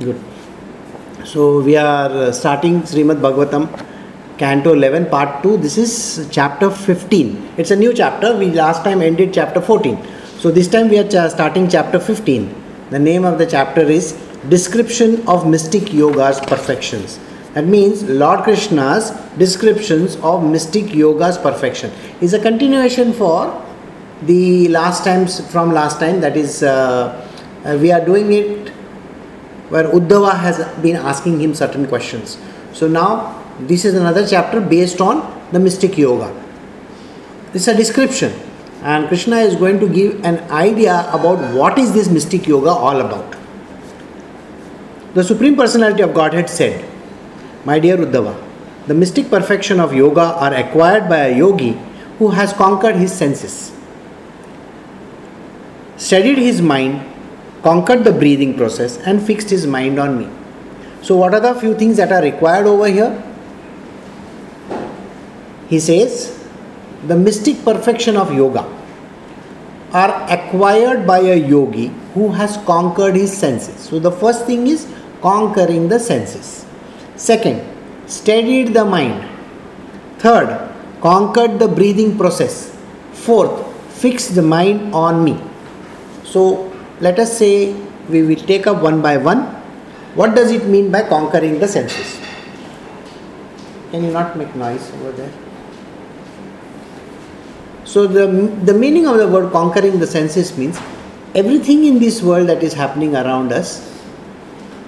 Good. So we are uh, starting Srimad Bhagavatam, Canto 11, Part 2. This is chapter 15. It's a new chapter. We last time ended chapter 14. So this time we are cha- starting chapter 15. The name of the chapter is Description of Mystic Yoga's Perfections. That means Lord Krishna's descriptions of mystic yoga's perfection is a continuation for the last times from last time. That is, uh, uh, we are doing it where Uddhava has been asking him certain questions. So now this is another chapter based on the mystic yoga. This is a description, and Krishna is going to give an idea about what is this mystic yoga all about. The Supreme Personality of Godhead said, My dear Uddhava, the mystic perfection of yoga are acquired by a yogi who has conquered his senses, steadied his mind, conquered the breathing process, and fixed his mind on me. So, what are the few things that are required over here? He says, the mystic perfection of yoga are acquired by a yogi who has conquered his senses. So, the first thing is conquering the senses. Second, steadied the mind. Third, conquered the breathing process. Fourth, fixed the mind on me. So, let us say we will take up one by one. What does it mean by conquering the senses? Can you not make noise over there? So, the, the meaning of the word conquering the senses means everything in this world that is happening around us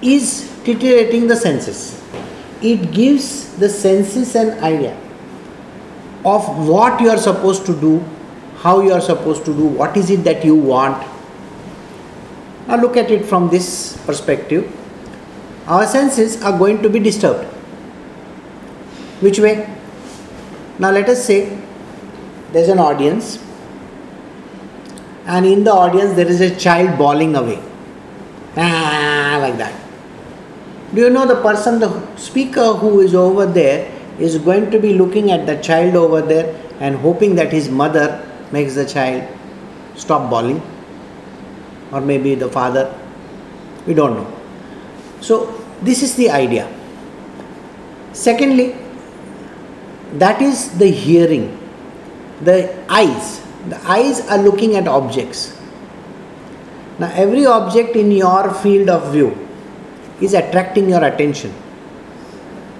is titillating the senses. It gives the senses an idea of what you are supposed to do, how you are supposed to do, what is it that you want. Now, look at it from this perspective. Our senses are going to be disturbed. Which way? Now, let us say there's an audience, and in the audience, there is a child bawling away. Ah, like that. Do you know the person, the speaker who is over there, is going to be looking at the child over there and hoping that his mother makes the child stop bawling? Or maybe the father? We don't know. So, this is the idea. Secondly, that is the hearing. The eyes. The eyes are looking at objects. Now, every object in your field of view is attracting your attention.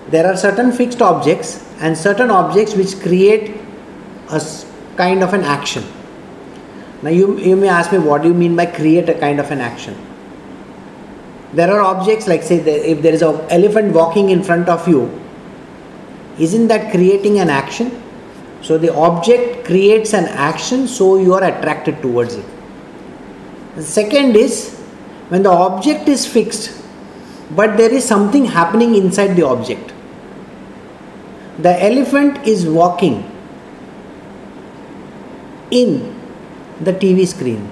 There are certain fixed objects and certain objects which create a kind of an action. Now, you, you may ask me, what do you mean by create a kind of an action? There are objects like, say, the- if there is an elephant walking in front of you, isn't that creating an action? So, the object creates an action, so you are attracted towards it. The second is when the object is fixed, but there is something happening inside the object. The elephant is walking in the TV screen.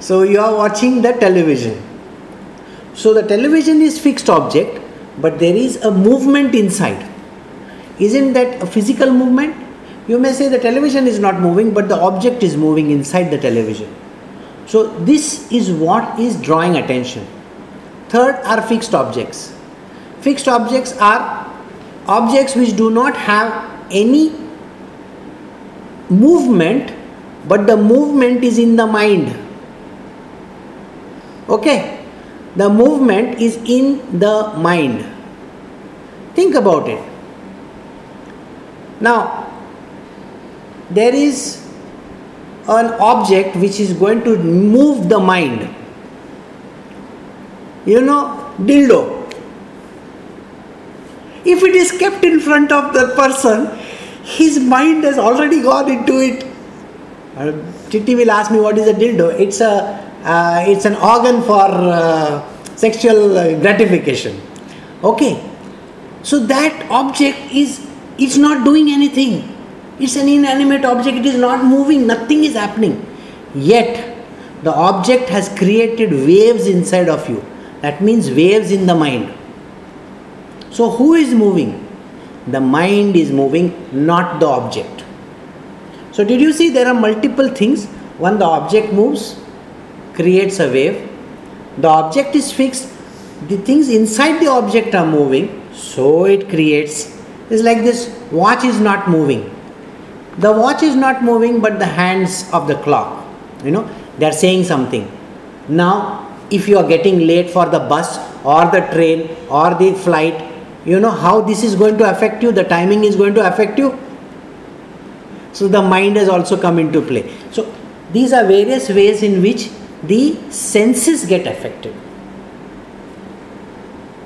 So you are watching the television. So the television is fixed object, but there is a movement inside. Isn't that a physical movement? You may say the television is not moving, but the object is moving inside the television. So this is what is drawing attention. Third are fixed objects. Fixed objects are objects which do not have any movement, but the movement is in the mind. Okay? The movement is in the mind. Think about it. Now, there is an object which is going to move the mind. You know, dildo. If it is kept in front of the person, his mind has already gone into it. Uh, Chitti will ask me what is a dildo. It's a uh, it's an organ for uh, sexual uh, gratification. Okay, so that object is it's not doing anything. It's an inanimate object. It is not moving. Nothing is happening. Yet the object has created waves inside of you. That means waves in the mind. So who is moving? The mind is moving, not the object. So did you see there are multiple things? One, the object moves, creates a wave. the object is fixed, the things inside the object are moving, so it creates. It's like this watch is not moving. The watch is not moving, but the hands of the clock, you know, they are saying something. Now, if you are getting late for the bus or the train or the flight, you know how this is going to affect you, the timing is going to affect you. So, the mind has also come into play. So, these are various ways in which the senses get affected.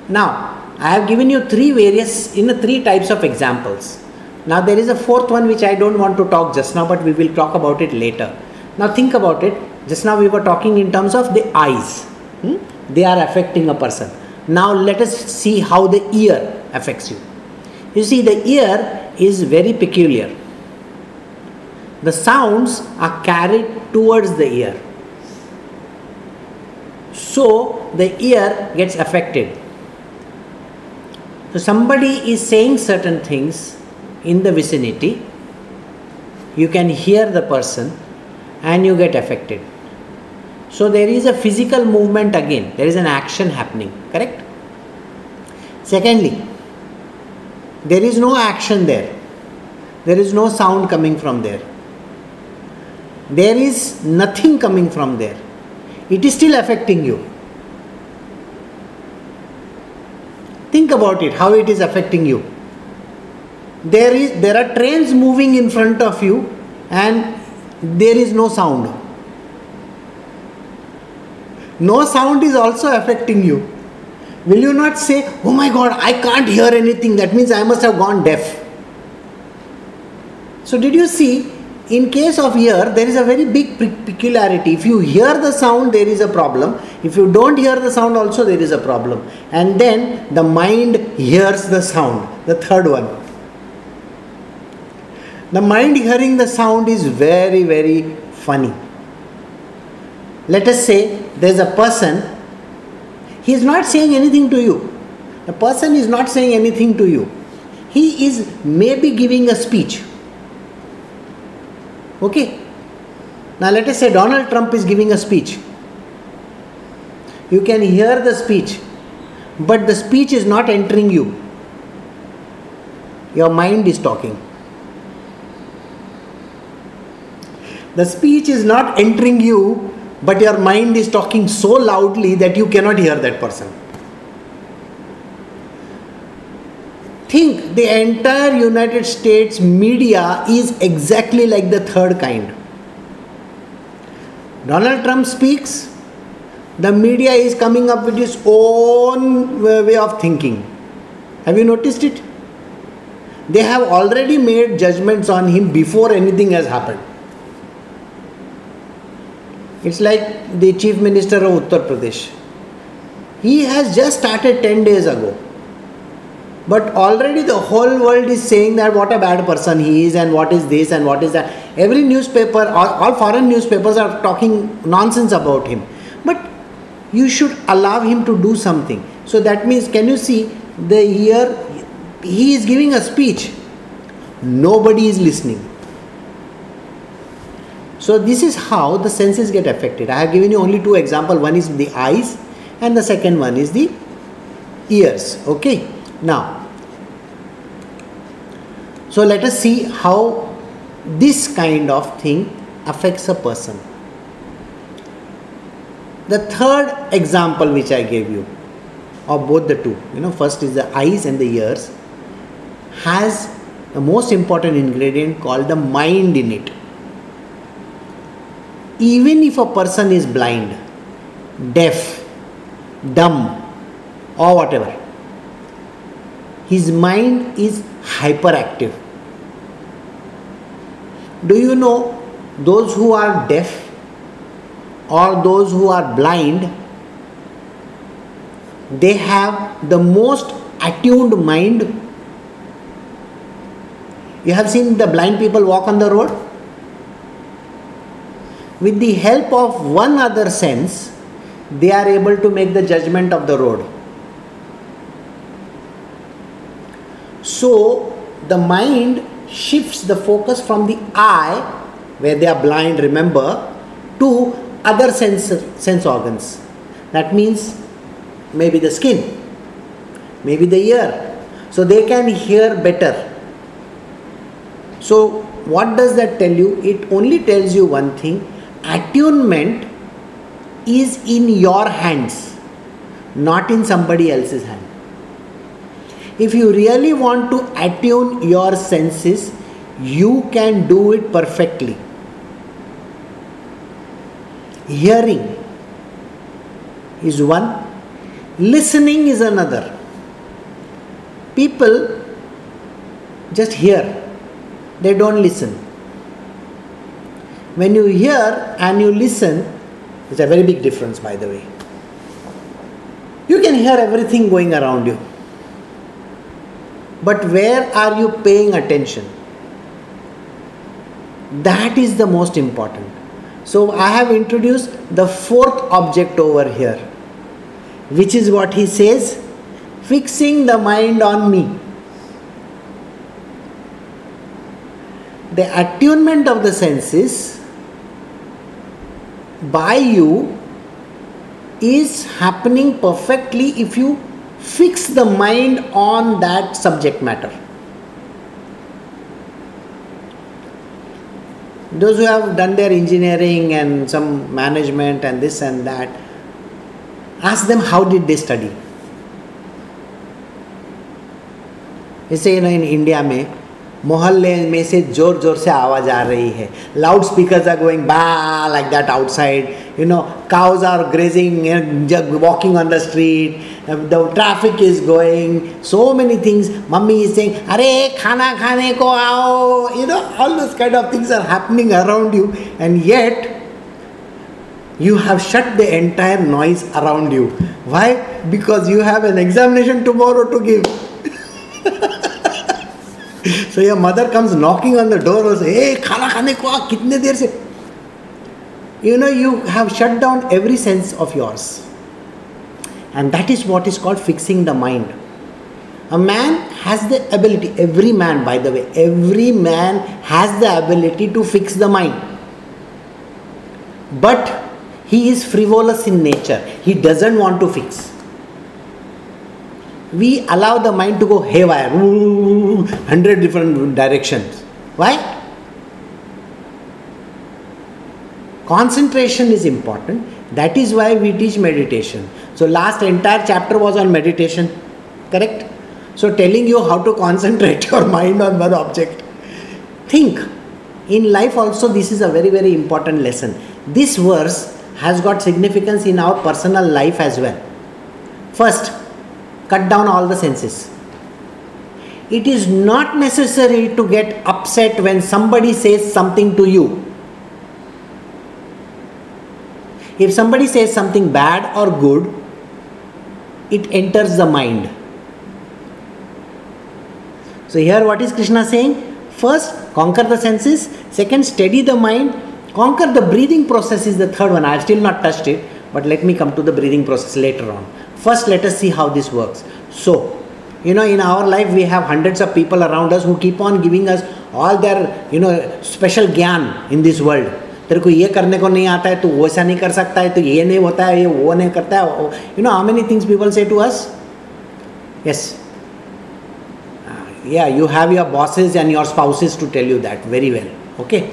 Now, I have given you three various in three types of examples. Now there is a fourth one which I don't want to talk just now, but we will talk about it later. Now think about it. Just now we were talking in terms of the eyes. Hmm? They are affecting a person. Now let us see how the ear affects you. You see, the ear is very peculiar. The sounds are carried towards the ear. So the ear gets affected so somebody is saying certain things in the vicinity, you can hear the person and you get affected. So there is a physical movement again, there is an action happening, correct? Secondly, there is no action there, there is no sound coming from there, there is nothing coming from there, it is still affecting you. Think about it, how it is affecting you. There is there are trains moving in front of you and there is no sound. No sound is also affecting you. Will you not say, Oh my god, I can't hear anything, that means I must have gone deaf? So, did you see in case of ear, there is a very big peculiarity. If you hear the sound, there is a problem. If you don't hear the sound, also there is a problem. And then the mind hears the sound. The third one. The mind hearing the sound is very, very funny. Let us say there's a person, he is not saying anything to you. The person is not saying anything to you. He is maybe giving a speech Okay? Now let us say Donald Trump is giving a speech. You can hear the speech, but the speech is not entering you. Your mind is talking. The speech is not entering you, but your mind is talking so loudly that you cannot hear that person. Think the entire United States media is exactly like the third kind. Donald Trump speaks, the media is coming up with its own way of thinking. Have you noticed it? They have already made judgments on him before anything has happened. It's like the Chief Minister of Uttar Pradesh. He has just started 10 days ago but already the whole world is saying that what a bad person he is and what is this and what is that. Every newspaper all, all foreign newspapers are talking nonsense about him. But you should allow him to do something. So that means can you see the year he is giving a speech. Nobody is listening. So this is how the senses get affected. I have given you only two examples. One is the eyes and the second one is the ears. Okay? Now, so let us see how this kind of thing affects a person. The third example which I gave you, of both the two, you know, first is the eyes and the ears, has the most important ingredient called the mind in it. Even if a person is blind, deaf, dumb, or whatever, his mind is hyperactive. Do you know those who are deaf or those who are blind? They have the most attuned mind. You have seen the blind people walk on the road? With the help of one other sense, they are able to make the judgment of the road So the mind shifts the focus from the eye, where they are blind, remember, to other sense, sense organs. That means maybe the skin, maybe the ear. So they can hear better. So, what does that tell you? It only tells you one thing attunement is in your hands, not in somebody else's hand. If you really want to attune your senses, you can do it perfectly. Hearing is one, listening is another. People just hear, they don't listen. When you hear and you listen, it's a very big difference, by the way. You can hear everything going around you. But where are you paying attention? That is the most important. So I have introduced the fourth object over here, which is what he says fixing the mind on me. The attunement of the senses by you is happening perfectly if you fix the mind on that subject matter. Those who have done their engineering and some management and this and that, ask them how did they study. जैसे you know in India में मोहल्ले में से ज़ोर ज़ोर से आवाज़ आ रही है। लाउड स्पीकर आर गोइंग बा like that outside you know cows are grazing walking on the street the traffic is going so many things mummy is saying अरे, खाना खाने को आओ. You know all this kind of things are happening around you and yet you have shut the entire noise around you why because you have an examination tomorrow to give so your mother comes knocking on the door and says, hey, khana khane ko kitne der se? You know, you have shut down every sense of yours. And that is what is called fixing the mind. A man has the ability, every man, by the way, every man has the ability to fix the mind. But he is frivolous in nature, he doesn't want to fix we allow the mind to go haywire, hundred different directions. Why? Concentration is important. That is why we teach meditation. So last entire chapter was on meditation, correct? So telling you how to concentrate your mind on one object. Think. In life also this is a very very important lesson. This verse has got significance in our personal life as well. First, cut down all the senses. It is not necessary to get upset when somebody says something to you. If somebody says something bad or good, it enters the mind. So, here what is Krishna saying? First, conquer the senses. Second, steady the mind. Conquer the breathing process is the third one. I have still not touched it, but let me come to the breathing process later on. First, let us see how this works. So, you know, in our life, we have hundreds of people around us who keep on giving us all their, you know, special gyan in this world. तेरे को ये करने को नहीं आता है तो वैसा नहीं कर सकता है तो ये नहीं होता है ये वो नहीं करता है you know how many things people से to us yes yeah you have your bosses and your spouses to tell you that very well okay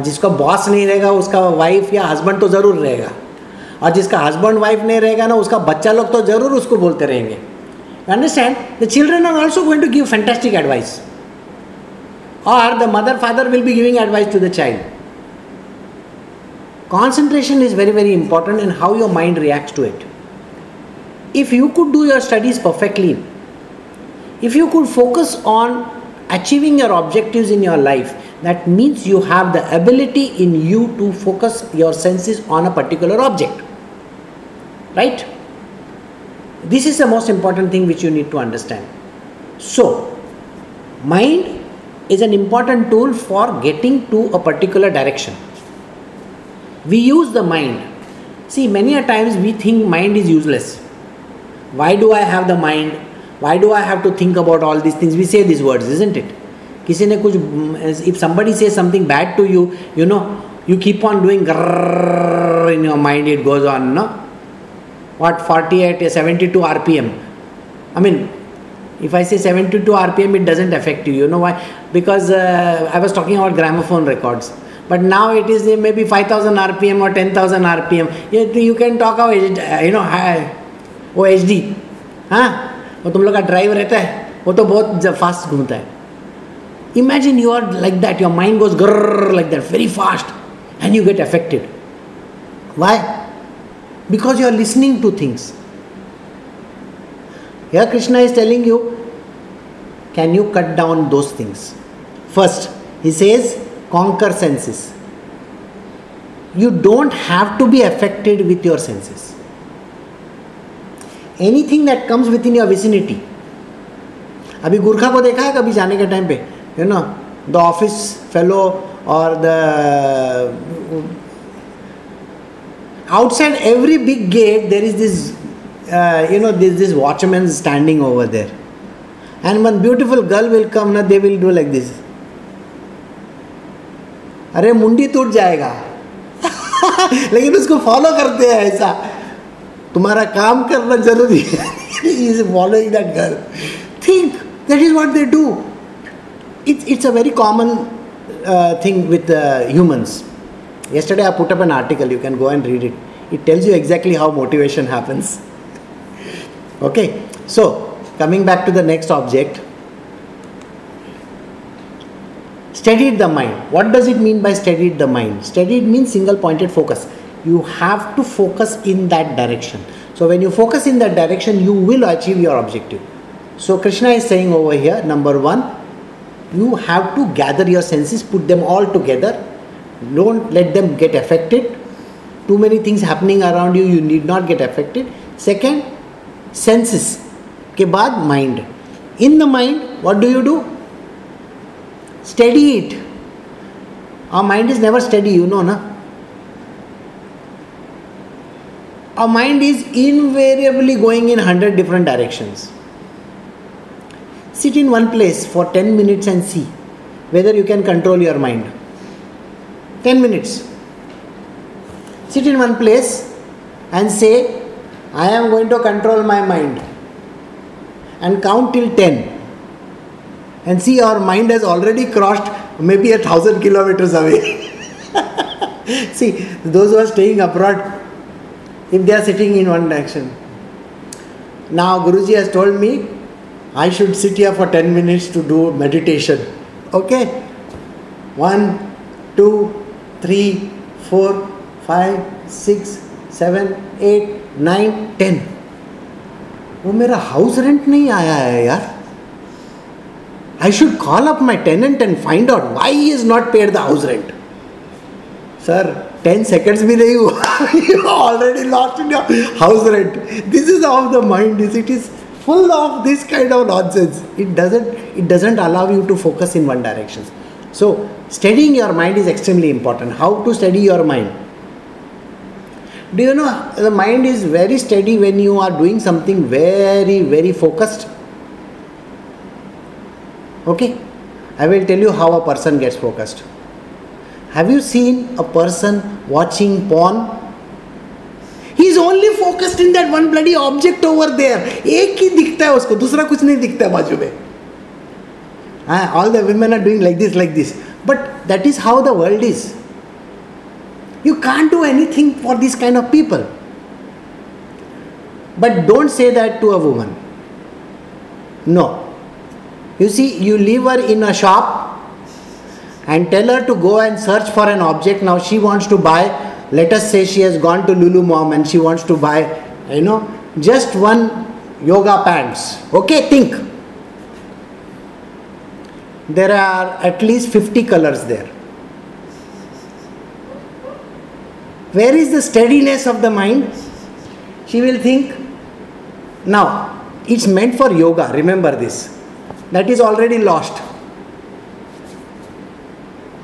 जिसका बॉस नहीं रहेगा उसका वाइफ या हस्बैंड तो ज़रूर रहेगा और जिसका हस्बैंड वाइफ नहीं रहेगा ना, उसका बच्चा लोग तो ज़रूर उसको बोलते रहेंगे। Understand the children are also going to give fantastic advice और the mother father will be giving advice to the child concentration is very very important and how your mind react to it if you could do your studies perfectly if you could focus on achieving your objective in your life that means you have the ability in you to focus your senses on a particular object right this is the most important thing which you need to understand. So, mind is an important tool for getting to a particular direction. We use the mind. See, many a times we think mind is useless. Why do I have the mind? Why do I have to think about all these things? We say these words, isn't it? किसी ने कुछ if somebody say something bad to you you know you keep on doing in your mind it goes on know what forty eight या seventy two R P M I mean if I see seventy two R P M it doesn't affect you you know why because I was talking about gramophone records but now it is maybe five thousand R P M और ten thousand R P M ये you can talk of you know है वो H D हाँ? वो तुम लोग का drive रहता है, वो तो बहुत फास्ट घूमता है। Imagine you are like that your mind goes गर like that very fast and you get affected Y because you are listening to things. Here Krishna is telling you, can you cut down those things? First, he says, conquer senses. You don't have to be affected with your senses. Anything that comes within your vicinity. अभी गुरखा को देखा है कभी जाने के time पे you know? The office fellow और the outside every big gate there is this you know this this watchman standing over there and one beautiful girl will come ना they will do like this अरे, मुंडी टूट जाएगा। लेकिन उसको follow करते हैं ऐसा। तुम्हारा काम करना ज़रूरी है। Is following that girl think that is what they do it's it's a very common uh, thing with uh, humans Yesterday I put up an article, you can go and read it. It tells you exactly how motivation happens. okay, so coming back to the next object. Steadied the mind. What does it mean by steadied the mind? Steadied means single pointed focus. You have to focus in that direction. So when you focus in that direction, you will achieve your objective. So Krishna is saying over here, number one, you have to gather your senses, put them all together don't let them get affected too many things happening around you you need not get affected second senses के बाद mind in the mind what do you do steady it our mind is never steady you know na our mind is invariably going in 100 different directions sit in one place for 10 minutes and see whether you can control your mind 10 minutes. Sit in one place and say, I am going to control my mind. And count till 10. And see, our mind has already crossed maybe a thousand kilometers away. see, those who are staying abroad, if they are sitting in one direction. Now, Guruji has told me I should sit here for 10 minutes to do meditation. Okay? One, two, three four five six seven eight nine ten वो मेरा house rent नहीं आया है यार I should call up my tenant and find out why is not paid the house rent sir ten seconds भी नहीं हुआ already lost in your house rent this is of the mind is it is full of this kind of nonsense it doesn't it doesn't allow you to focus in one direction so Studying your mind is extremely important. How to study your mind? Do you know the mind is very steady when you are doing something very, very focused? Okay? I will tell you how a person gets focused. Have you seen a person watching porn? He is only focused in that one bloody object over there. एक ही दिखता है उसको दूसरा कुछ नहीं दिखता है बाजू में all the women are doing like this, like this. But that is how the world is. You can't do anything for these kind of people. But don't say that to a woman. No. You see, you leave her in a shop and tell her to go and search for an object. Now she wants to buy, let us say she has gone to Lululemon and she wants to buy, you know, just one yoga pants. Okay, think there are at least 50 colors there. Where is the steadiness of the mind? She will think, now it's meant for yoga, remember this. That is already lost.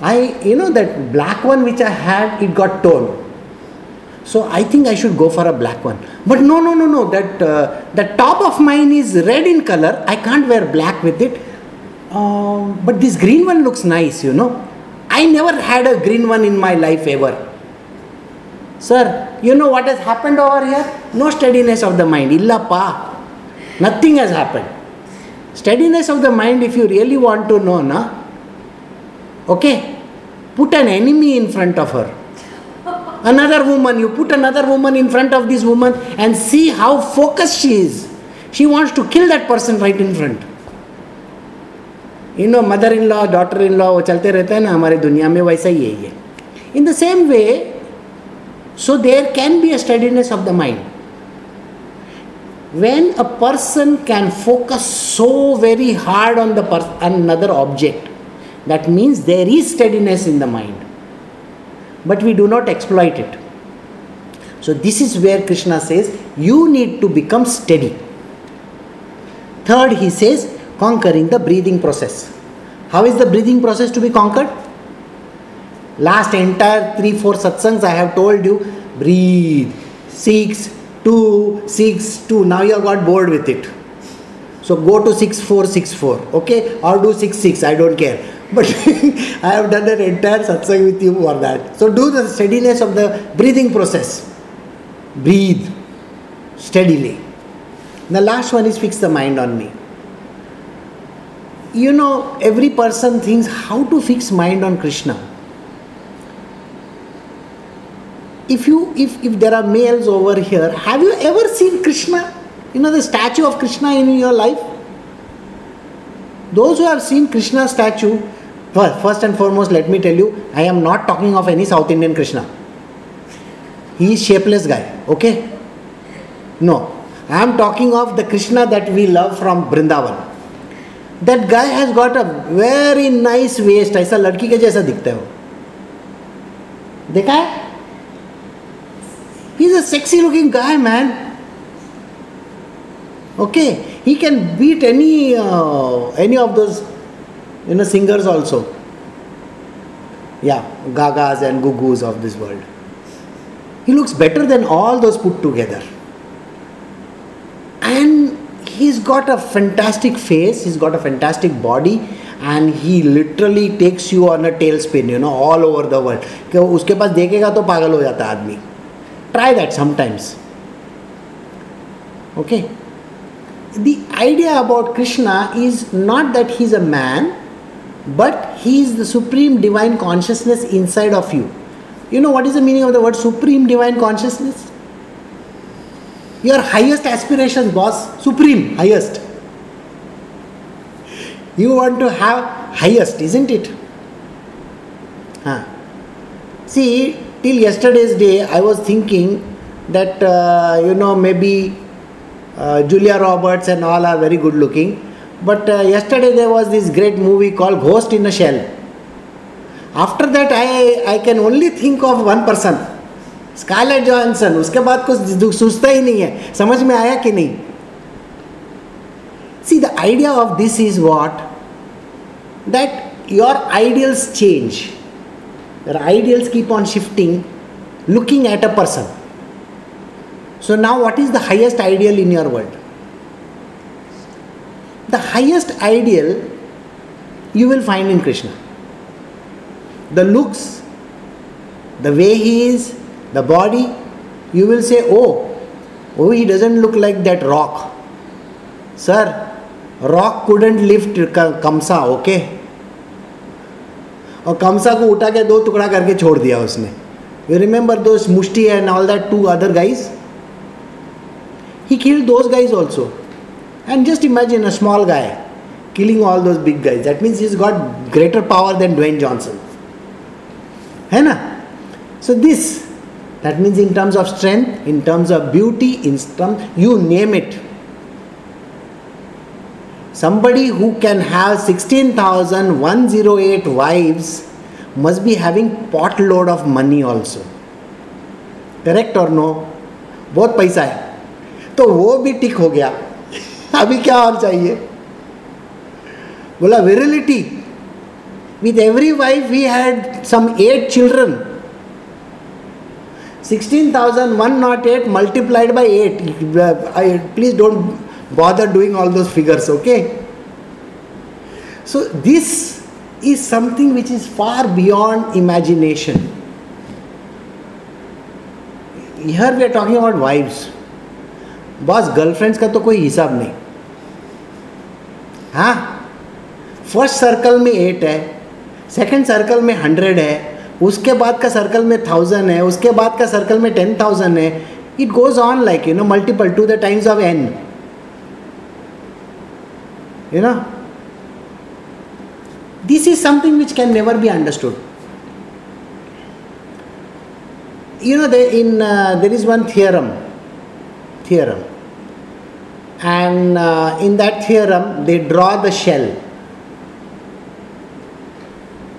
I, you know, that black one which I had, it got torn. So I think I should go for a black one. But no, no, no, no. That uh, the top of mine is red in color. I can't wear black with it um, but this green one looks nice, you know. I never had a green one in my life ever. Sir, you know what has happened over here? No steadiness of the mind. Illapa. Nothing has happened. Steadiness of the mind, if you really want to know, na? Okay? Put an enemy in front of her. Another woman, you put another woman in front of this woman and see how focused she is. She wants to kill that person right in front. You know mother in law daughter in law वो चलते रहते हैं ना हमारे दुनिया में वैसा ही है ये in the same way so there can be a steadiness of the mind when a person can focus so very hard on the per- another object that means there is steadiness in the mind but we do not exploit it so this is where krishna says you need to become steady third he says conquering the breathing process. How is the breathing process to be conquered? Last entire three, four satsangs I have told you breathe, six, two, six, two. Now you have got bored with it. So go to six, four, six, four, okay? Or do six, six, I don't care. But I have done an entire satsang with you for that. So do the steadiness of the breathing process. Breathe steadily. The last one is fix the mind on me you know, every person thinks how to fix mind on Krishna. If you if, if there are males over here, have you ever seen Krishna? You know the statue of Krishna in your life? Those who have seen Krishna statue, well, first and foremost, let me tell you, I am not talking of any South Indian Krishna. He is shapeless guy, okay? No. I am talking of the Krishna that we love from Brindavan. That guy has got a very nice waste ऐसा लड़की के जैसा दिखता है वो देखा है is a sexy looking guy man okay he can beat any any of those you know singers also या गागाज and गुगूज of this world he looks better than all those put together and he's got a fantastic face, he's got a fantastic body, and he literally takes you on a tailspin, you know, all over the world. कि उसके पास देखेगा तो पागल हो जाता है आदमी try that sometimes okay the idea about Krishna is not that he's a man, but he is the supreme divine consciousness inside of you. You know what is the meaning of the word supreme divine consciousness? Your highest aspirations, boss, supreme, highest. You want to have highest, isn't it? Huh. See, till yesterday's day, I was thinking that, uh, you know, maybe uh, Julia Roberts and all are very good looking. But uh, yesterday there was this great movie called Ghost in a Shell. After that, I, I can only think of one person. Scarlett Johansson उसके बाद कुछ सोचता ही नहीं है समझ में आया कि नहीं see the idea of this is what that your ideals change your ideals keep on shifting looking at a person. So, now what is the highest ideal in your world? The highest ideal you will find in Krishna. The looks, the way he is, the body, you will say, oh, oh, he doesn't look like that rock. Sir, rock couldn't lift Kamsa, okay? और कमसा को उठा के दो टुकड़ा करके छोड़ दिया उसने you remember those Mushti and all that two other guys he killed those guys also and just imagine a small guy killing all those big guys. That means he's got greater power than Dwayne Johnson. है ना? So this that means in terms of strength, in terms of beauty, in terms, you name it. Somebody who can have 16,108 wives must be having potload of money also. Correct or no? बहुत पैसा है तो वो भी टिक हो गया अभी क्या और चाहिए? बोला, virility with every wife we had some eight children sixteen thousand one not eight multiplied by eight I please don't bother doing all those figures okay so this is something which is far beyond imagination here we are talking about wives बस girlfriends का तो कोई हिसाब नहीं। हाँ? First circle में eight है second circle में हंड्रेड है उसके बाद का सर्कल में थाउज़ेंड है उसके बाद का सर्कल में टेन थाउज़ेंड है it goes on like you know multiple to the times of N you know this is something which can never be you know there in uh, there is one theorem theorem. And uh, in that theorem they draw the shell.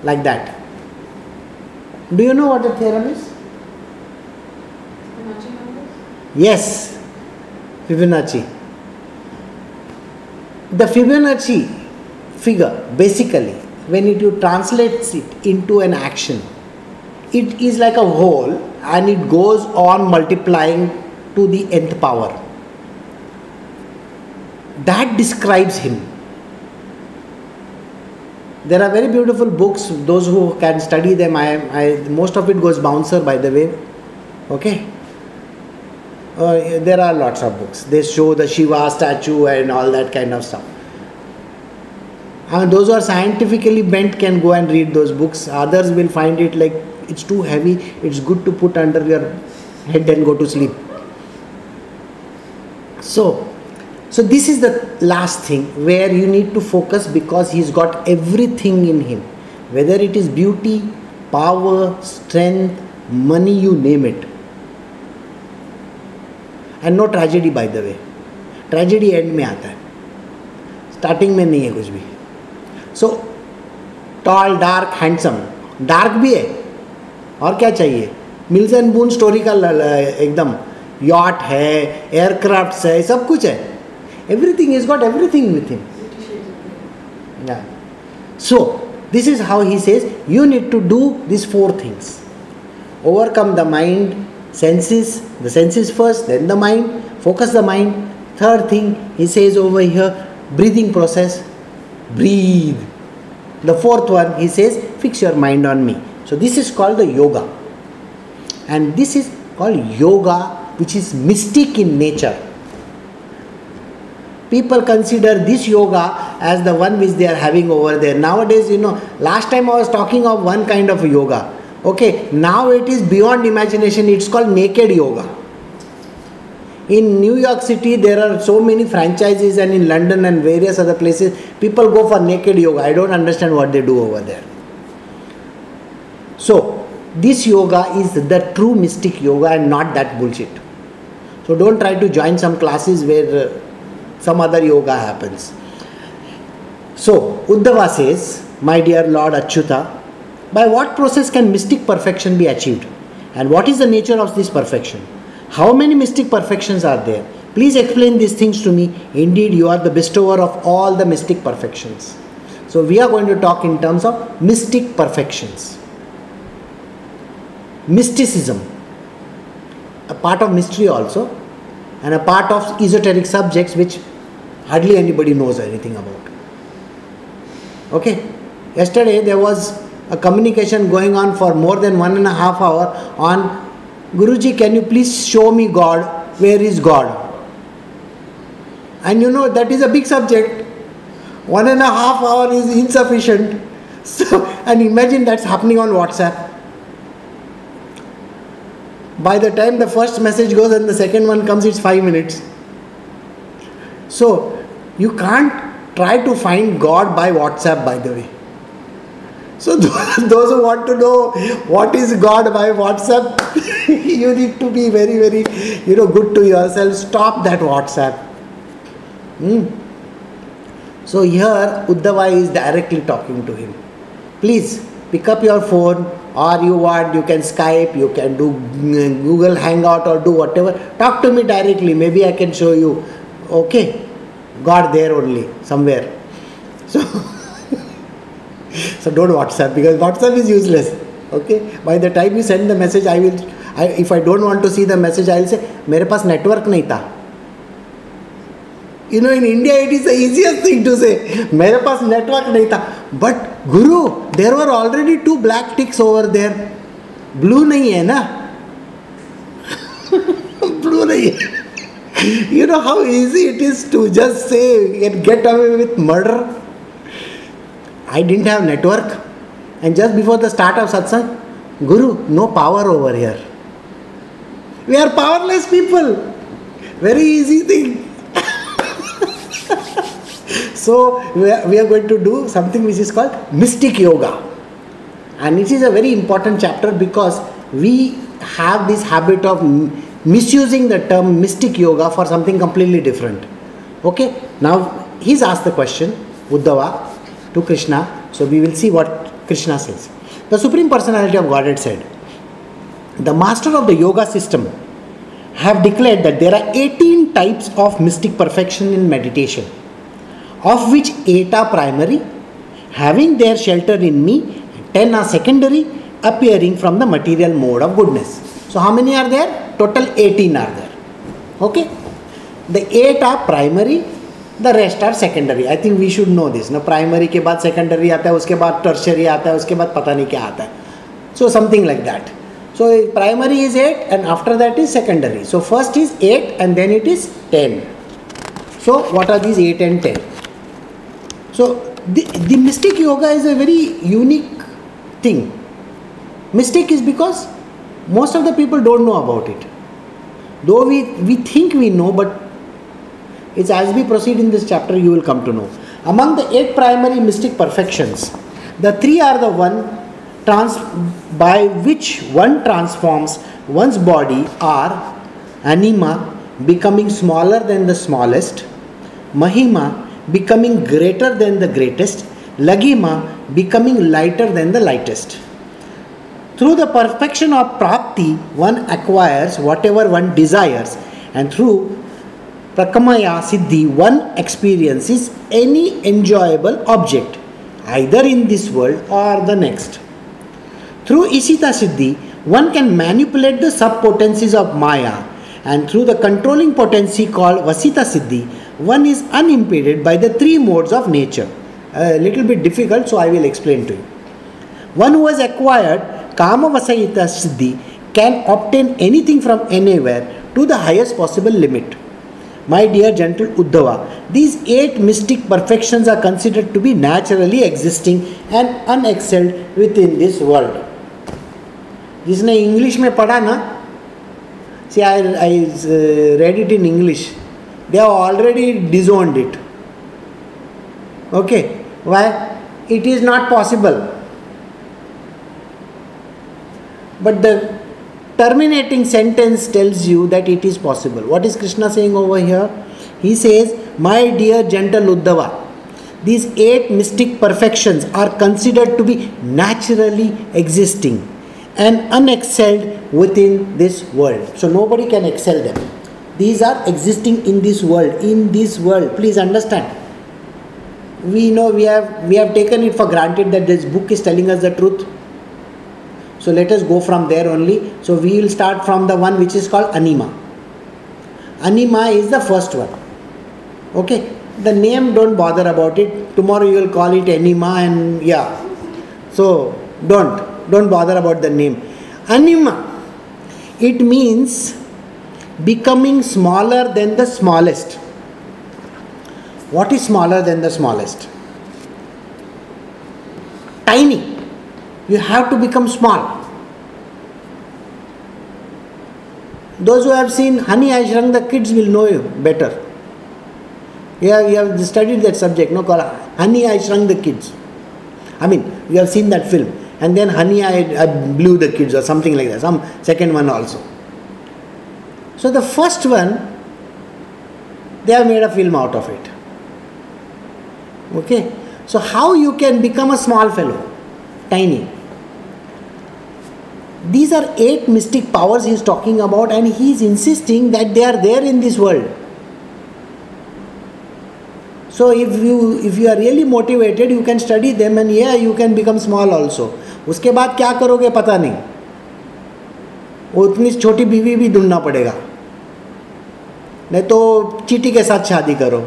Like that. Do you know what the theorem is? Fibonacci numbers? yes. Fibonacci. The fibonacci figure basically when it you translates it into an action it is like a whole and it goes on multiplying to the nth power that describes him. There are very beautiful books those who can study them. I, I most of it goes bouncer by the way. Okay? Uh, there are lots of books. They show the shiva statue and all that kind of stuff. And those who are scientifically bent can go and read those books. Others will find it like it's too heavy. It's good to put under your head and go to sleep. So so this is the last thing where you need to focus because he's got everything in him whether it is beauty power strength money you name it and no tragedy by the way tragedy end में आता है starting में नहीं है कुछ भी so tall dark handsome dark भी है और क्या चाहिए मिल्स एंड बून स्टोरी का एकदम यॉट है एयरक्राफ्ट है सब कुछ है Everything, he's got everything with him. Yeah. So, this is how he says you need to do these four things overcome the mind, senses, the senses first, then the mind, focus the mind. Third thing he says over here breathing process, breathe. The fourth one he says fix your mind on me. So, this is called the yoga, and this is called yoga, which is mystic in nature people consider this yoga as the one which they are having over there. Nowadays you know last time i was talking of one kind of yoga. Okay now it is beyond imagination. It's called naked yoga. In new york city there are so many franchises and in london and various other places people go for naked yoga. I don't understand what they do over there. So this yoga is the true mystic yoga and not that bullshit. So don't try to join some classes where uh, some other yoga happens. So, Uddhava says, My dear Lord Achyuta, by what process can mystic perfection be achieved? And what is the nature of this perfection? How many mystic perfections are there? Please explain these things to me. Indeed, you are the bestower of all the mystic perfections. So, we are going to talk in terms of mystic perfections. Mysticism, a part of mystery also, and a part of esoteric subjects which hardly anybody knows anything about. Okay, yesterday there was a communication going on for more than one and a half hour on Guruji, can you please show me God? Where is God? And you know that is a big subject. One and a half hour is insufficient. So, and imagine that's happening on WhatsApp. By the time the first message goes and the second one comes, it's five minutes. So, you can't try to find God by WhatsApp, by the way. So, those who want to know what is God by WhatsApp, you need to be very, very, you know, good to yourself. Stop that WhatsApp. Hmm. So, here Uddhava is directly talking to him. Please pick up your phone or you want you can skype you can do mm, google hangout or do whatever talk to me directly maybe i can show you okay god there only somewhere so so don't whatsapp because whatsapp is useless okay by the time you send the message i will I, if i don't want to see the message i will say मेरे पास network नहीं था you know in india it is the easiest thing to say मेरे पास network नहीं था but guru there were already two black ticks over there blue नहीं है ना blew the You know how easy it is to just say and get away with murder? I didn't have network. And just before the start of satsang, Guru, no power over here. We are powerless people. Very easy thing. so we are, we are going to do something which is called mystic yoga. And it is a very important chapter because we have this habit of misusing the term mystic yoga for something completely different. Okay, now he's asked the question, Uddhava, to Krishna. So we will see what Krishna says. The Supreme Personality of Godhead said, The master of the yoga system have declared that there are 18 types of mystic perfection in meditation, of which 8 are primary, having their shelter in me, 10 are secondary, appearing from the material mode of goodness. So, how many are there? Total 18 are there. Okay? The 8 are primary, the rest are secondary. I think we should know this. No, primary के बाद secondary आता है उसके बाद tertiary आता है उसके बाद पता नहीं क्या आता है So something like that. So primary is 8 and after that is secondary. So first is 8 and then it is 10. So what are these 8 and 10? So the, the mystic yoga is a very unique thing. Mystic is because most of the people don't know about it. Though we, we think we know, but it's as we proceed in this chapter you will come to know. Among the eight primary mystic perfections, the three are the one trans- by which one transforms one's body are anima becoming smaller than the smallest, mahima becoming greater than the greatest, laghima becoming lighter than the lightest. Through the perfection of prapti, one acquires whatever one desires, and through prakamaya siddhi, one experiences any enjoyable object, either in this world or the next. Through Ishita Siddhi, one can manipulate the sub-potencies of Maya, and through the controlling potency called Vasita Siddhi, one is unimpeded by the three modes of nature. A little bit difficult, so I will explain to you. One who has acquired Kama Vasita Siddhi can obtain anything from anywhere to the highest possible limit. My dear gentle Uddhava, these eight mystic perfections are considered to be naturally existing and unexcelled within this world. जिसने English में पढ़ा ना see I I read it in English they are already disowned it okay why it is not possible but the terminating sentence tells you that it is possible. What is Krishna saying over here? He says, My dear gentle Uddhava, these eight mystic perfections are considered to be naturally existing and unexcelled within this world. So nobody can excel them. These are existing in this world. In this world, please understand. We know we have we have taken it for granted that this book is telling us the truth so let us go from there only. So we will start from the one which is called anima. Anima is the first one. Okay. The name don't bother about it. Tomorrow you will call it anima and yeah. So don't don't bother about the name. Anima. It means becoming smaller than the smallest. What is smaller than the smallest? Tiny you have to become small. Those who have seen Honey I Shrunk the Kids will know you better. You have, you have studied that subject, no? Called Honey I Shrunk the Kids. I mean, you have seen that film. And then Honey I, I Blew the Kids or something like that. Some second one also. So the first one, they have made a film out of it. Okay? So how you can become a small fellow? Tiny these are eight mystic powers he is talking about, and he is insisting that they are there in this world. So if you if you are really motivated, you can study them, and yeah, you can become small also. उसके बाद क्या करोगे पता नहीं वो उतनी छोटी बीवी भी ढूंढना पड़ेगा नहीं तो चीटी के साथ शादी करो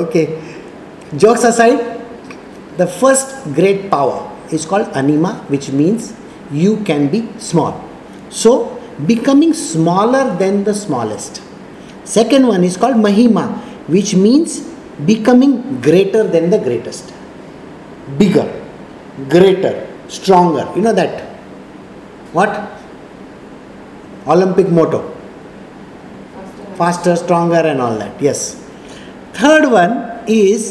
okay jokes aside the first great power is called anima, which means you can be small. So, becoming smaller than the smallest. Second one is called mahima, which means becoming greater than the greatest. Bigger, greater, stronger. You know that? What? Olympic motto. Faster, stronger, and all that. Yes. Third one is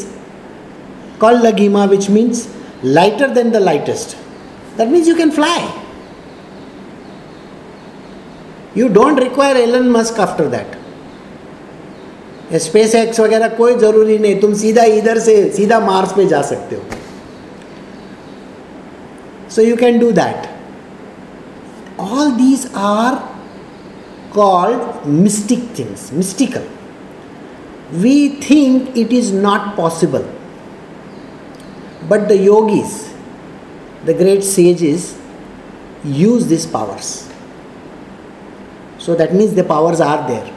called lagima, which means lighter than the lightest. That means you can fly. You don't require Elon Musk after that. SpaceX वगैरह कोई ज़रूरी नहीं तुम सीधा इधर से सीधा Mars पे जा सकते हो so you can do that all these are called mystic things, mystical. We think it is not possible. But the yogis, the great sages, use these powers. So that means the powers are there.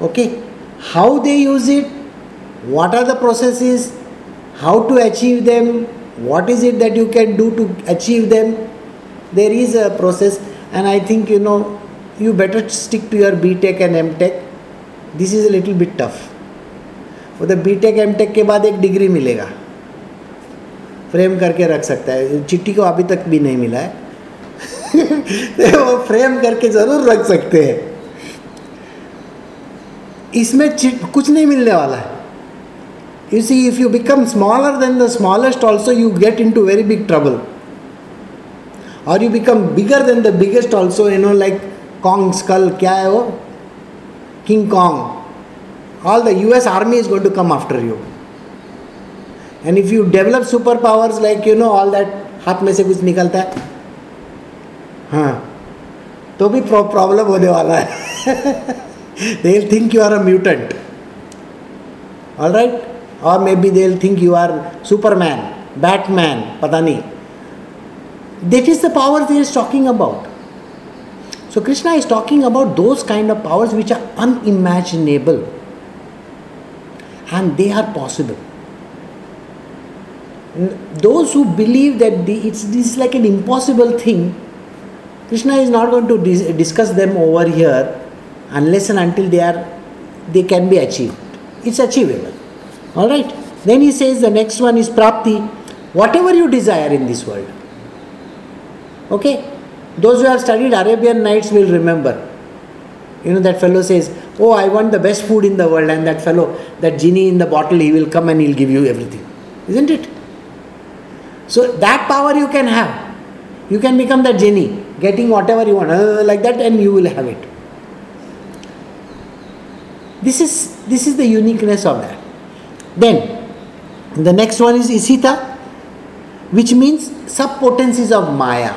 Okay? How they use it, what are the processes, how to achieve them, what is it that you can do to achieve them, there is a process and i think you know you better stick to your btech and mtech this is a little bit tough वो तो B take M take के बाद एक degree मिलेगा। Frame करके रख सकता है। चिट्ठी को अभी तक भी नहीं मिला है। तो वो फ्रेम करके ज़रूर रख सकते हैं। इसमें कुछ नहीं मिलने वाला है। You see if you become smaller than the smallest also you get into very big trouble और you become bigger than the biggest also you know like Kong skull क्या है वो? King Kong Kong all the US army is going to come after you and if you develop super powers like you know all that हाथ में से कुछ निकलता है हाँ तो भी प्रॉब्लम होने वाला है they think you are a mutant all right और may be they think you are Superman Batman पता नहीं that is the power he is talking about. So Krishna is talking about those kind of powers which are unimaginable and they are possible. Those who believe that the, it's this is like an impossible thing, Krishna is not going to dis- discuss them over here unless and until they are they can be achieved. It's achievable. All right. Then he says the next one is prapti. Whatever you desire in this world, Okay? Those who have studied Arabian Nights will remember. You know, that fellow says, Oh, I want the best food in the world, and that fellow, that genie in the bottle, he will come and he'll give you everything. Isn't it? So, that power you can have. You can become that genie, getting whatever you want, uh, like that, and you will have it. This is, this is the uniqueness of that. Then, the next one is Isita, which means subpotencies of Maya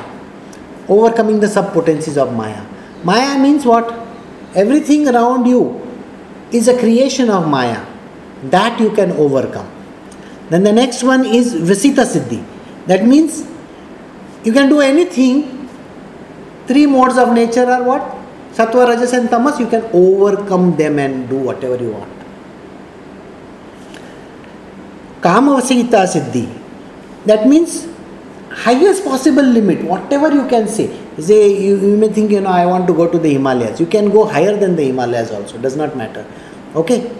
overcoming the subpotencies of Maya. Maya means what? Everything around you is a creation of Maya that you can overcome. Then the next one is Visita Siddhi. That means you can do anything. Three modes of nature are what? Sattva, Rajas, and Tamas. You can overcome them and do whatever you want. Kama Vasita Siddhi. That means highest possible limit, whatever you can say. Say you, you may think, you know, I want to go to the Himalayas. You can go higher than the Himalayas also, does not matter. Okay?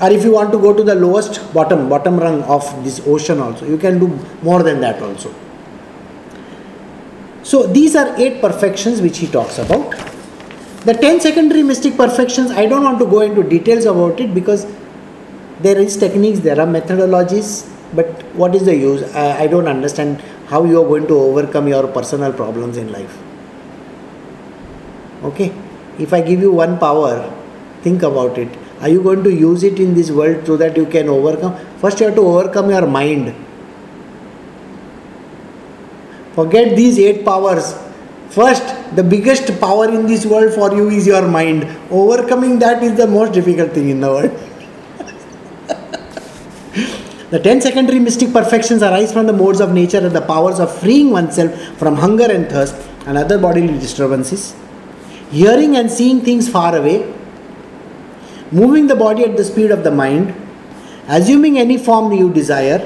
Or if you want to go to the lowest bottom, bottom rung of this ocean also, you can do more than that also. So these are eight perfections which he talks about. The ten secondary mystic perfections, I don't want to go into details about it because there is techniques, there are methodologies, but what is the use? I, I don't understand how you are going to overcome your personal problems in life. Okay? If I give you one power, think about it. Are you going to use it in this world so that you can overcome? First, you have to overcome your mind. Forget these eight powers. First, the biggest power in this world for you is your mind. Overcoming that is the most difficult thing in the world. The ten secondary mystic perfections arise from the modes of nature and the powers of freeing oneself from hunger and thirst and other bodily disturbances, hearing and seeing things far away, moving the body at the speed of the mind, assuming any form you desire,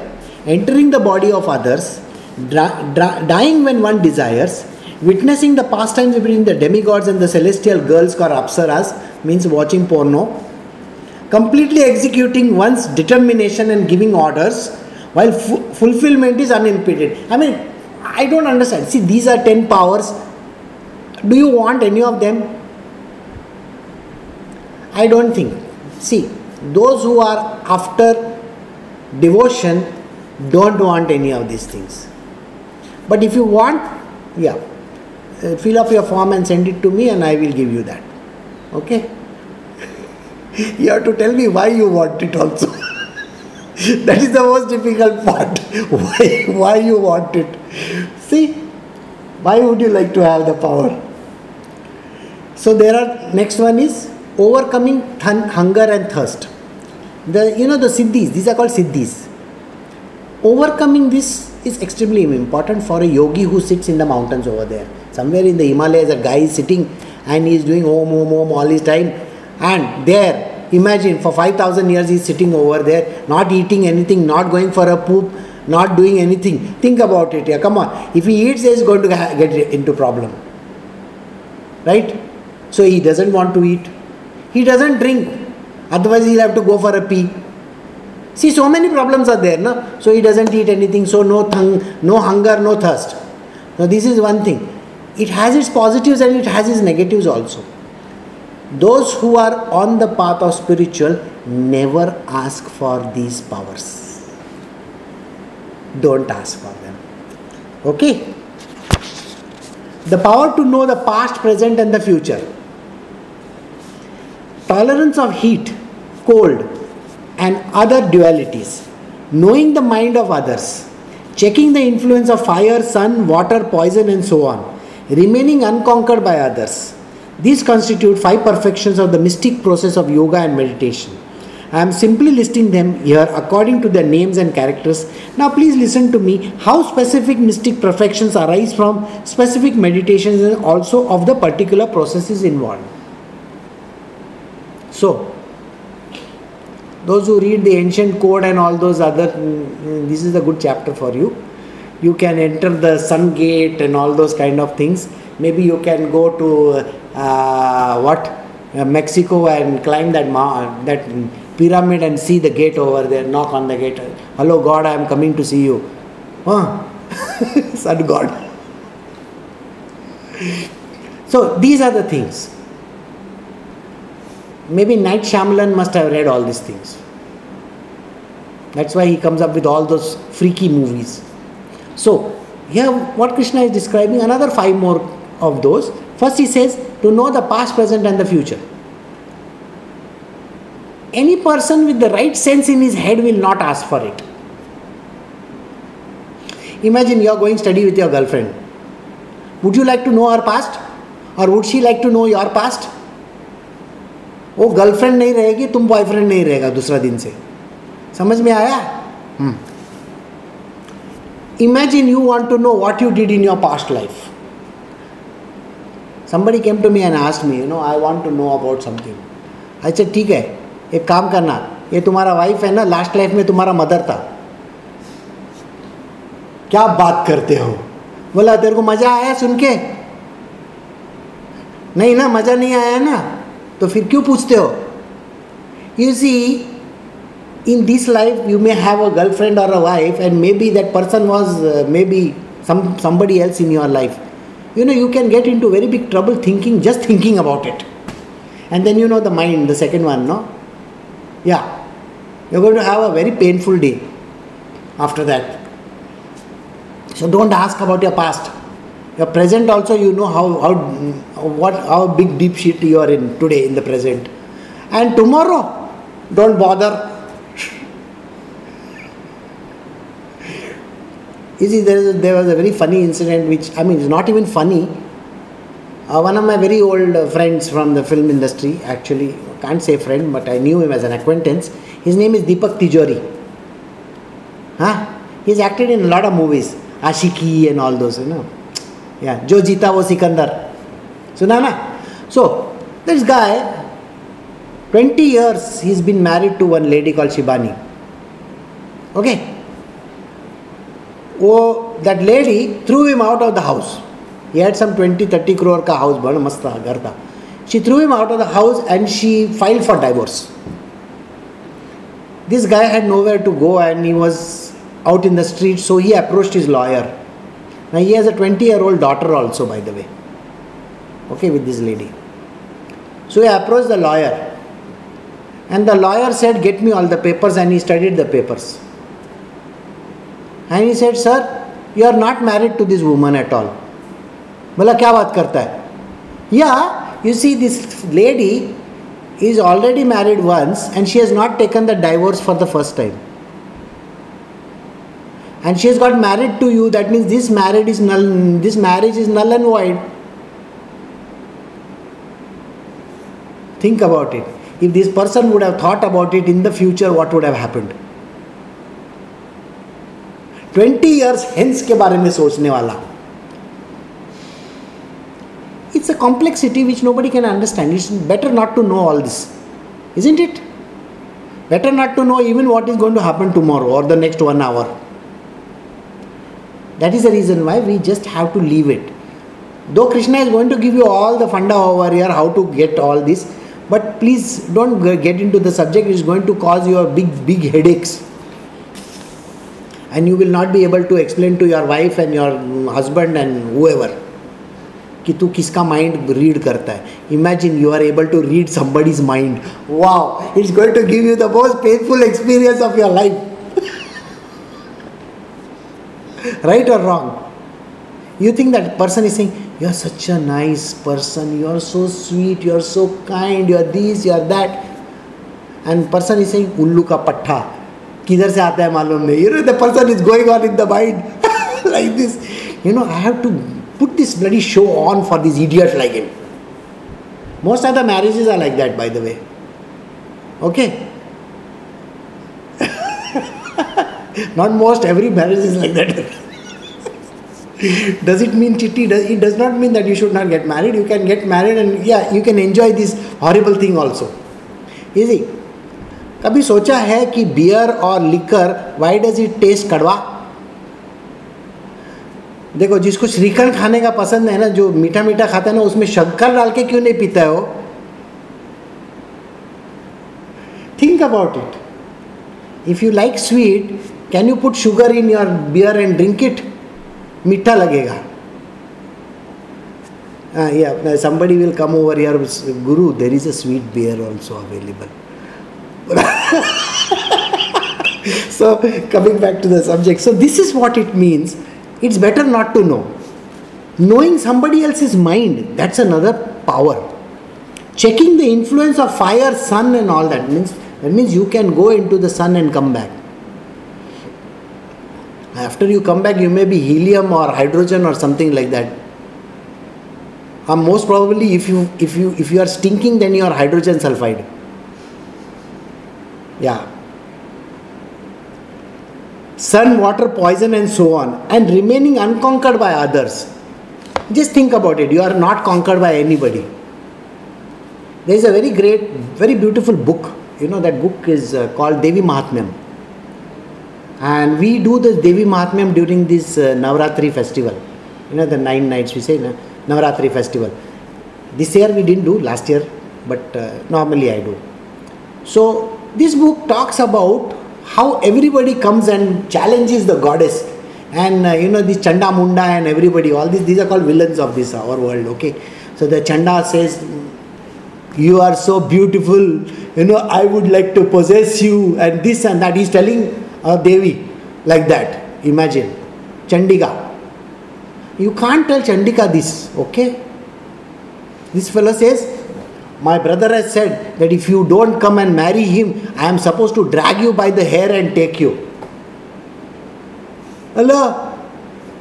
entering the body of others, dra- dra- dying when one desires, witnessing the pastimes between the demigods and the celestial girls called apsaras, means watching porno, completely executing one's determination and giving orders, while fu- fulfillment is unimpeded. I mean, I don't understand. See, these are 10 powers. Do you want any of them? I don't think. See, those who are after devotion don't want any of these things. But if you want, yeah, uh, fill up your form and send it to me, and I will give you that. Okay? you have to tell me why you want it also. that is the most difficult part. why, why you want it? See, why would you like to have the power? So there are next one is overcoming hunger and thirst. The you know the siddhis, these are called siddhis. Overcoming this is extremely important for a yogi who sits in the mountains over there. Somewhere in the Himalayas, a guy is sitting and he is doing om om om all his time, and there, imagine for 5000 years he is sitting over there, not eating anything, not going for a poop, not doing anything. Think about it. Yeah, come on. If he eats, he is going to get into problem. Right? So he doesn't want to eat. He doesn't drink. Otherwise, he'll have to go for a pee. See, so many problems are there, no? So he doesn't eat anything, so no thung, no hunger, no thirst. Now this is one thing. It has its positives and it has its negatives also. Those who are on the path of spiritual never ask for these powers. Don't ask for them. Okay? The power to know the past, present, and the future. Tolerance of heat, cold, and other dualities. Knowing the mind of others. Checking the influence of fire, sun, water, poison, and so on. Remaining unconquered by others. These constitute five perfections of the mystic process of yoga and meditation. I am simply listing them here according to their names and characters. Now, please listen to me how specific mystic perfections arise from specific meditations and also of the particular processes involved. So, those who read the ancient code and all those other, mm, this is a good chapter for you. You can enter the sun gate and all those kind of things. Maybe you can go to uh, what uh, Mexico and climb that ma- that pyramid and see the gate over there. Knock on the gate. Hello, God, I am coming to see you. Huh? Sun God. So these are the things. Maybe Night Shyamalan must have read all these things. That's why he comes up with all those freaky movies. So, here what Krishna is describing, another five more of those. First, he says to know the past, present, and the future. Any person with the right sense in his head will not ask for it. Imagine you are going study with your girlfriend. Would you like to know her past? Or would she like to know your past? वो girlfriend नहीं रहेगी तुम boyfriend नहीं रहेगा दूसरा दिन से। समझ में आया? Imagine you want to know what you did in your past life came to me and asked me you know i want to know about something. I said ठीक है एक काम करना। ये तुम्हारा वाइफ है ना लास्ट लाइफ में तुम्हारा मदर था। क्या बात करते हो? बोला तेरे को मज़ा आया सुन के? नहीं ना मज़ा नहीं आया ना। तो फिर क्यों पूछते हो you see in this life you may have a girlfriend और a wife and may be that person was may be somebody else in your life you know you can get into very big trouble thinking just thinking about it and then you know the mind the second one no yeah you're going to have a very painful day after that so don't ask about your past your present also you know how how what how big deep shit you are in today in the present. And tomorrow don't bother. You see there, is there was a very funny incident which i mean it's not even funny. Uh, one of my very old friends from the film industry actually can't say friend but i knew him as an acquaintance. His name is deepak tijori. Huh? He's acted in a lot of movies Aashiqui and all those you know yeah jo jita wo sikandar suna na so this guy 20 years he's been married to one lady called shibani okay वो that lady threw him out of the house. He had some 20 30 crore का house बड़ा मस्त था घर था. She threw him out of the house and she filed for divorce. This guy had nowhere to go and he was out in the street, so he approached his lawyer. Now he has a 20 year old daughter also, by the way. Okay, with this lady. So he approached the lawyer. And the lawyer said, Get me all the papers, and he studied the papers. And he said, Sir, you are not married to this woman at all. बोला क्या बात करता है या you see this lady is already married once and she has not taken the divorce for the first time and she has got married to you that means this marriage is null this marriage is null and void think about it if this person would have thought about it in the future what would have happened 20 years hence के बारे में सोचने वाला it's a complexity which nobody can understand. It's better not to know all this, isn't it? Better not to know even what is going to happen tomorrow or the next one hour. That is the reason why we just have to leave it. Though Krishna is going to give you all the funda over here, how to get all this, but please don't get into the subject, it's going to cause you big, big headaches. And you will not be able to explain to your wife and your husband and whoever. कि तू किसका mind read करता है imagine you are able to read somebody's mind wow it's going to give you the most painful experience of your life right or wrong you think that person is saying you are such a nice person you are so sweet you are so kind you are this you are that and person is saying ullu ka patta किधर से आता है मालूम नहीं you know the person is going on in the mind like this you know i have to put this bloody show on for this idiot like him. Most of the marriages are like that, by the way. Okay? Not most, every marriage is like that. does it mean chitti? Does, it does not mean that you should not get married. You can get married and yeah, you can enjoy this horrible thing also. Easy. कभी सोचा है कि beer और liquor why does it taste कड़वा देखो जिसको श्रीखंड खाने का पसंद है ना जो मीठा मीठा खाता है ना उसमें शक्कर डाल के क्यों नहीं पीता है वो think about it if you like sweet can you put sugar in your beer and drink it मीठा लगेगा yeah somebody will come over here guru there is a sweet beer also available so coming back to the subject so this is what it means it's better not to know. Knowing somebody else's mind, that's another power. Checking the influence of fire, sun, and all that means that means you can go into the sun and come back. After you come back, you may be helium or hydrogen or something like that. Or most probably, if you if you if you are stinking, then you are hydrogen sulfide. Yeah, sun, water, poison, and so on, and remaining unconquered by others. Just think about it, you are not conquered by anybody. There is a very great, very beautiful book. You know, that book is uh, called Devi Mahatmyam. And we do the Devi Mahatmyam during this uh, Navratri festival. You know, the nine nights we say, na? Navratri festival. This year we didn't do, last year, but uh, normally I do. So, this book talks about how everybody comes and challenges the goddess and uh, you know this chanda munda and everybody all these these are called villains of this our world okay so the chanda says you are so beautiful you know i would like to possess you and this and that he's telling uh, devi like that imagine chandika you can't tell chandika this okay this fellow says my brother has said that if you don't come and marry him, I am supposed to drag you by the hair and take you. Hello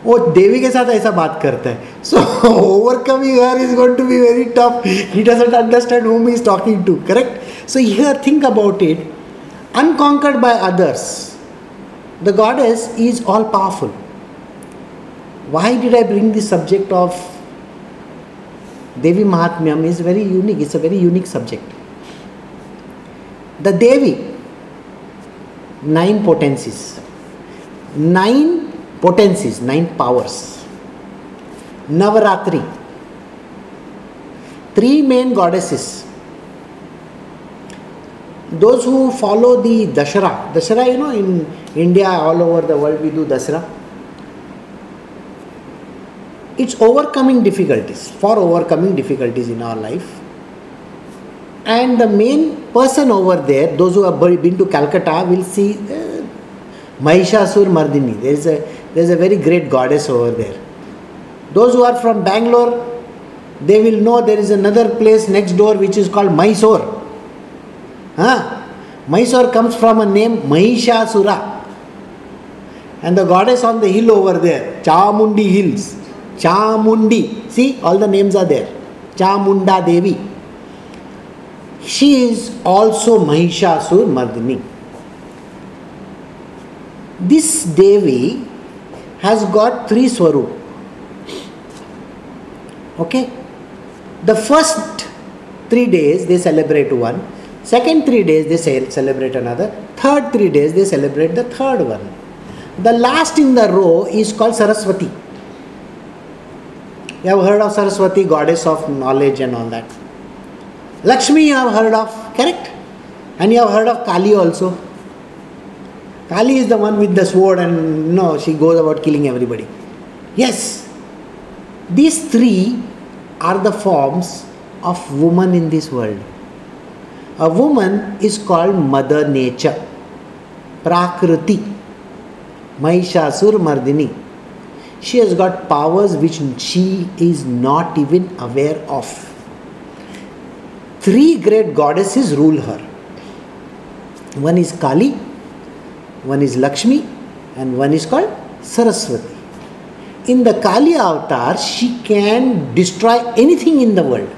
वो देवी के साथ ऐसा बात करता है so overcoming her is going to be very tough he doesn't understand whom he is talking to correct so here think about it unconquered by others the goddess is all powerful why did i bring this subject of Devi Mahatmyam is very unique, it's a very unique subject. The Devi, nine potencies, nine potencies, nine powers. Navaratri, three main goddesses. Those who follow the Dashara, Dashara, you know, in India, all over the world, we do Dashara. It's overcoming difficulties, for overcoming difficulties in our life. And the main person over there, those who have been to Calcutta, will see uh, Mahishasur Mardini. There is a there is a very great goddess over there. Those who are from Bangalore, they will know there is another place next door which is called Mysore. Huh? Mysore comes from a name Mahishasura. And the goddess on the hill over there, Chamundi Hills. Chamundi. See, all the names are there. Chamunda Devi. She is also Mahishasur Mardini. This Devi has got three Swarup. Okay? The first three days they celebrate one, second three days they celebrate another, third three days they celebrate the third one. The last in the row is called Saraswati. You have heard of Saraswati, goddess of knowledge and all that. Lakshmi you have heard of, correct? And you have heard of Kali also. Kali is the one with the sword and know she goes about killing everybody. Yes, these three are the forms of woman in this world. A woman is called Mother Nature, Prakriti, Mahishasur Mardini. She has got powers which she is not even aware of. Three great goddesses rule her. One is Kali, one is Lakshmi, and one is called Saraswati in the Kali avatar, she can destroy anything in the world.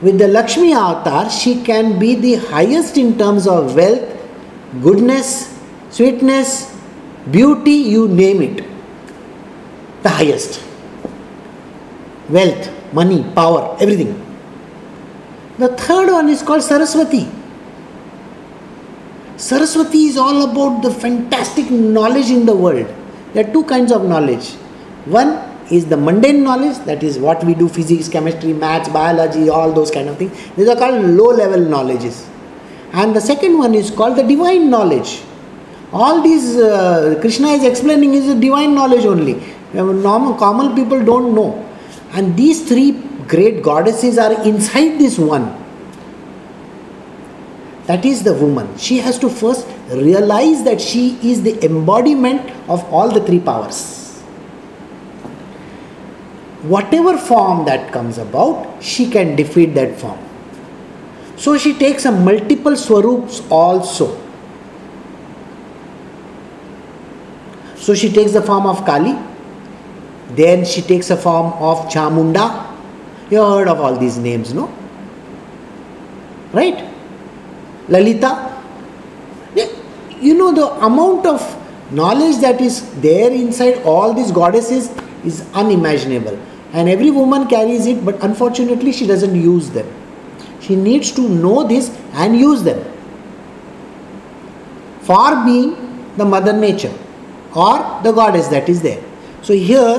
With the Lakshmi avatar, she can be the highest in terms of wealth, goodness, sweetness, beauty, you name it. The highest. Wealth, money, power, everything. The third one is called Saraswati. Saraswati is all about the fantastic knowledge in the world. There are two kinds of knowledge. One is the mundane knowledge, that is what we do physics, chemistry, maths, biology, all those kind of things. These are called low level knowledges. And the second one is called the divine knowledge. All these uh, Krishna is explaining is divine knowledge only. Normal, common people don't know. And these three great goddesses are inside this one. That is the woman. She has to first realize that she is the embodiment of all the three powers. Whatever form that comes about, she can defeat that form. So she takes a multiple swarups also. So she takes the form of Kali, then she takes a form of Chamunda. You heard of all these names, no? Right? Lalita. You know, the amount of knowledge that is there inside all these goddesses is unimaginable. And every woman carries it, but unfortunately, she doesn't use them. She needs to know this and use them. For being the mother nature or the goddess that is there. So, here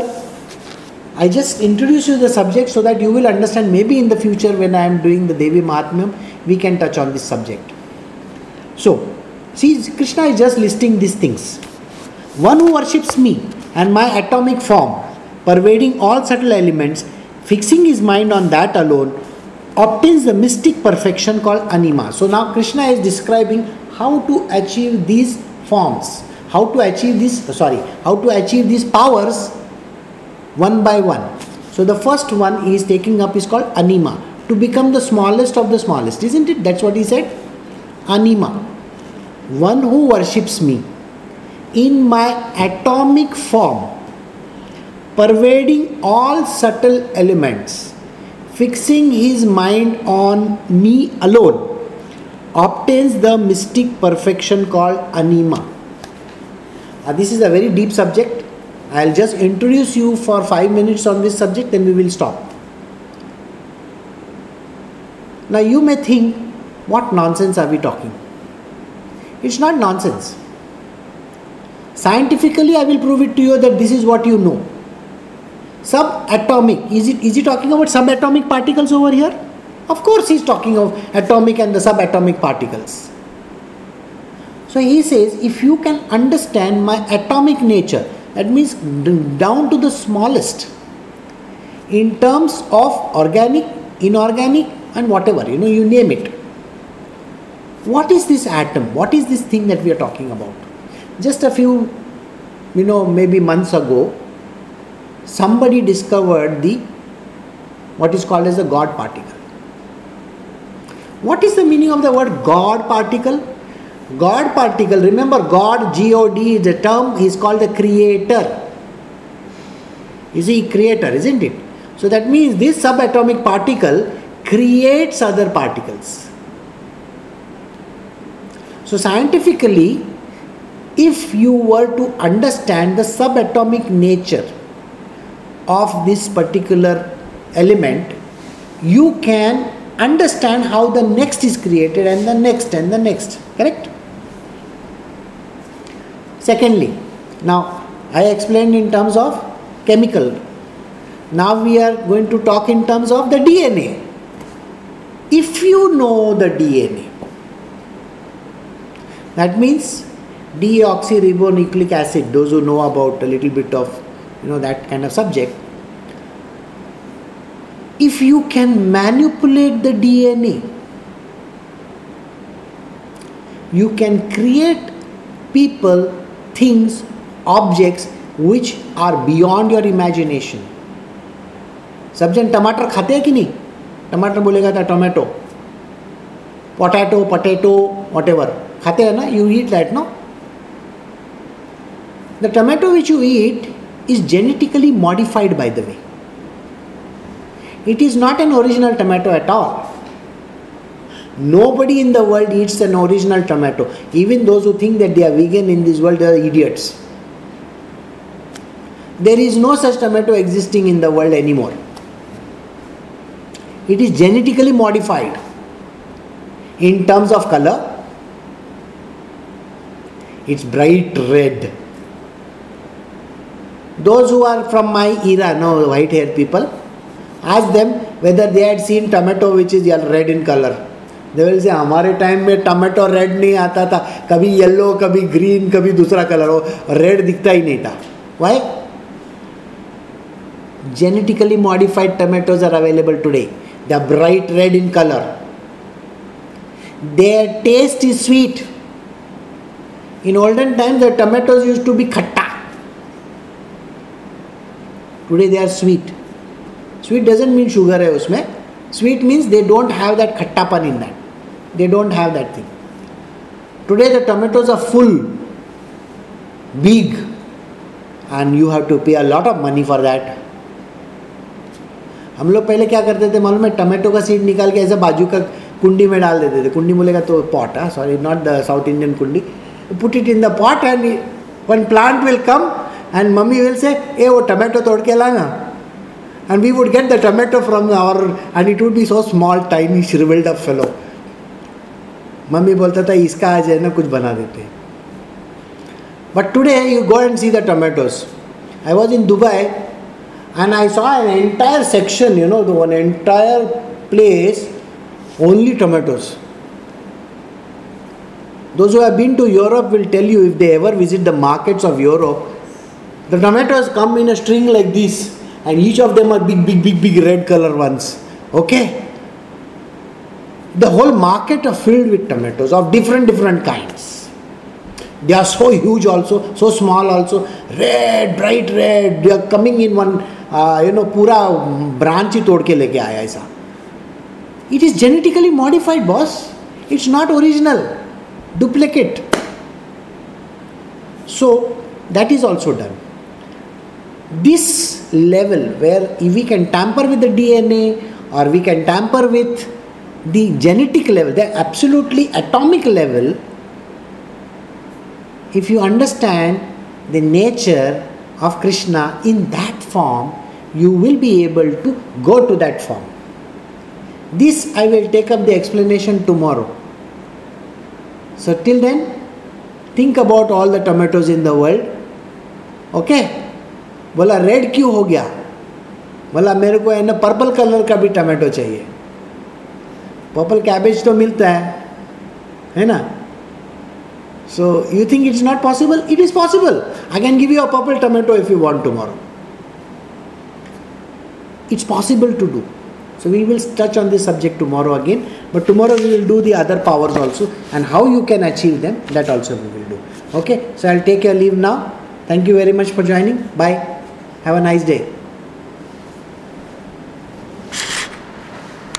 I just introduce you the subject so that you will understand. Maybe in the future, when I am doing the Devi Mahatmyam, we can touch on this subject. So, see, Krishna is just listing these things. One who worships me and my atomic form, pervading all subtle elements, fixing his mind on that alone, obtains the mystic perfection called anima. So, now Krishna is describing how to achieve these forms, how to achieve this, uh, sorry, how to achieve these powers one by one. So, the first one he is taking up is called anima, to become the smallest of the smallest, isn't it? That's what he said anima, one who worships me in my atomic form, pervading all subtle elements, fixing his mind on me alone, obtains the mystic perfection called anima. Uh, this is a very deep subject. I'll just introduce you for five minutes on this subject, then we will stop. Now, you may think what nonsense are we talking? It's not nonsense. Scientifically, I will prove it to you that this is what you know. Subatomic, is it is he talking about subatomic particles over here? Of course, he's talking of atomic and the subatomic particles. So he says, if you can understand my atomic nature, that means down to the smallest, in terms of organic, inorganic, and whatever, you know, you name it. What is this atom? What is this thing that we are talking about? Just a few, you know, maybe months ago, somebody discovered the what is called as the God particle. What is the meaning of the word God particle? God particle, remember God, G O D is a term, he is called the creator. Is he creator, isn't it? So that means this subatomic particle creates other particles. So scientifically, if you were to understand the subatomic nature of this particular element, you can understand how the next is created and the next and the next. Correct? Secondly, now I explained in terms of chemical. Now we are going to talk in terms of the DNA. If you know the DNA, that means deoxyribonucleic acid, those who know about a little bit of you know that kind of subject, if you can manipulate the DNA, you can create people, things, objects which are beyond your imagination. सब जन टमाटर खाते हैं कि नहीं? टमाटर बोलेगा था टोमेटो। पोटैटो पटेटो वट एवर खाते हैं ना? You eat that no the tomato which you eat is genetically modified by the way it is not an original tomato at all. Nobody in the world eats an original tomato. Even those who think that they are vegan in this world, are idiots. There is no such tomato existing in the world anymore. It is genetically modified in terms of color. It's bright red. Those who are from my era, no white haired people, ask them whether they had seen tomato which is red in color जबल से हमारे time में tomato red नहीं आता था। कभी yellow कभी green कभी दूसरा कलर हो रेड दिखता ही नहीं था। Why genetically modified tomatoes are available today the bright red in colour their taste is sweet in olden time the tomatoes used to be खट्टा today they are sweet sweet doesn't mean sugar है उसमें sweet means they don't have that खट्टापन in that they don't have that thing today the tomatoes are full big and you have to पे a lot of money for that हम लोग पहले क्या करते थे मालूम है टमाटो का सीड निकाल के ऐसे बाजू का कुंडी में डाल देते थे कुंडी बोलेगा तो पॉट हाँ sorry not the South Indian कुंडी put it in the pot and one plant will come and mummy will say ए वो टमाटो तोड़ के लाना and we would get the tomato from our and it would be so small tiny shriveled up fellow mummy बोलता था इसका आज है ना कुछ बना देते but today you go and see the tomatoes I was in Dubai and I saw an entire section, you know, the one entire place only tomatoes. Those who have been to Europe will tell you if they ever visit the markets of Europe, the tomatoes come in a string like this and each of them are big, big, big, big red color ones. Okay? the whole market are filled with tomatoes of different different kinds. They are so huge also so small also. Red bright red. They are coming in one uh, you know pura branch hi leke aaya it is genetically modified boss. It's not original. Duplicate. So that is also done. This level where we can tamper with the dna or we can tamper with the genetic level, the absolutely atomic level, if you understand the nature of Krishna in that form, you will be able to go to that form. This I will take up the explanation tomorrow. So, till then, think about all the tomatoes in the world okay बोला red क्यों हो गया बोला मेरे को है ना purple colour का भी टमाटो चाहिए पर्पल कैबेज तो मिलता है है ना so you think it's not possible it is possible I can give you a purple tomato if you want tomorrow it's possible to do so we will touch on this subject tomorrow again but tomorrow we will do the other powers also and how you can achieve them that also we will do okay so i'll take your leave now thank you very much for joining bye have a nice day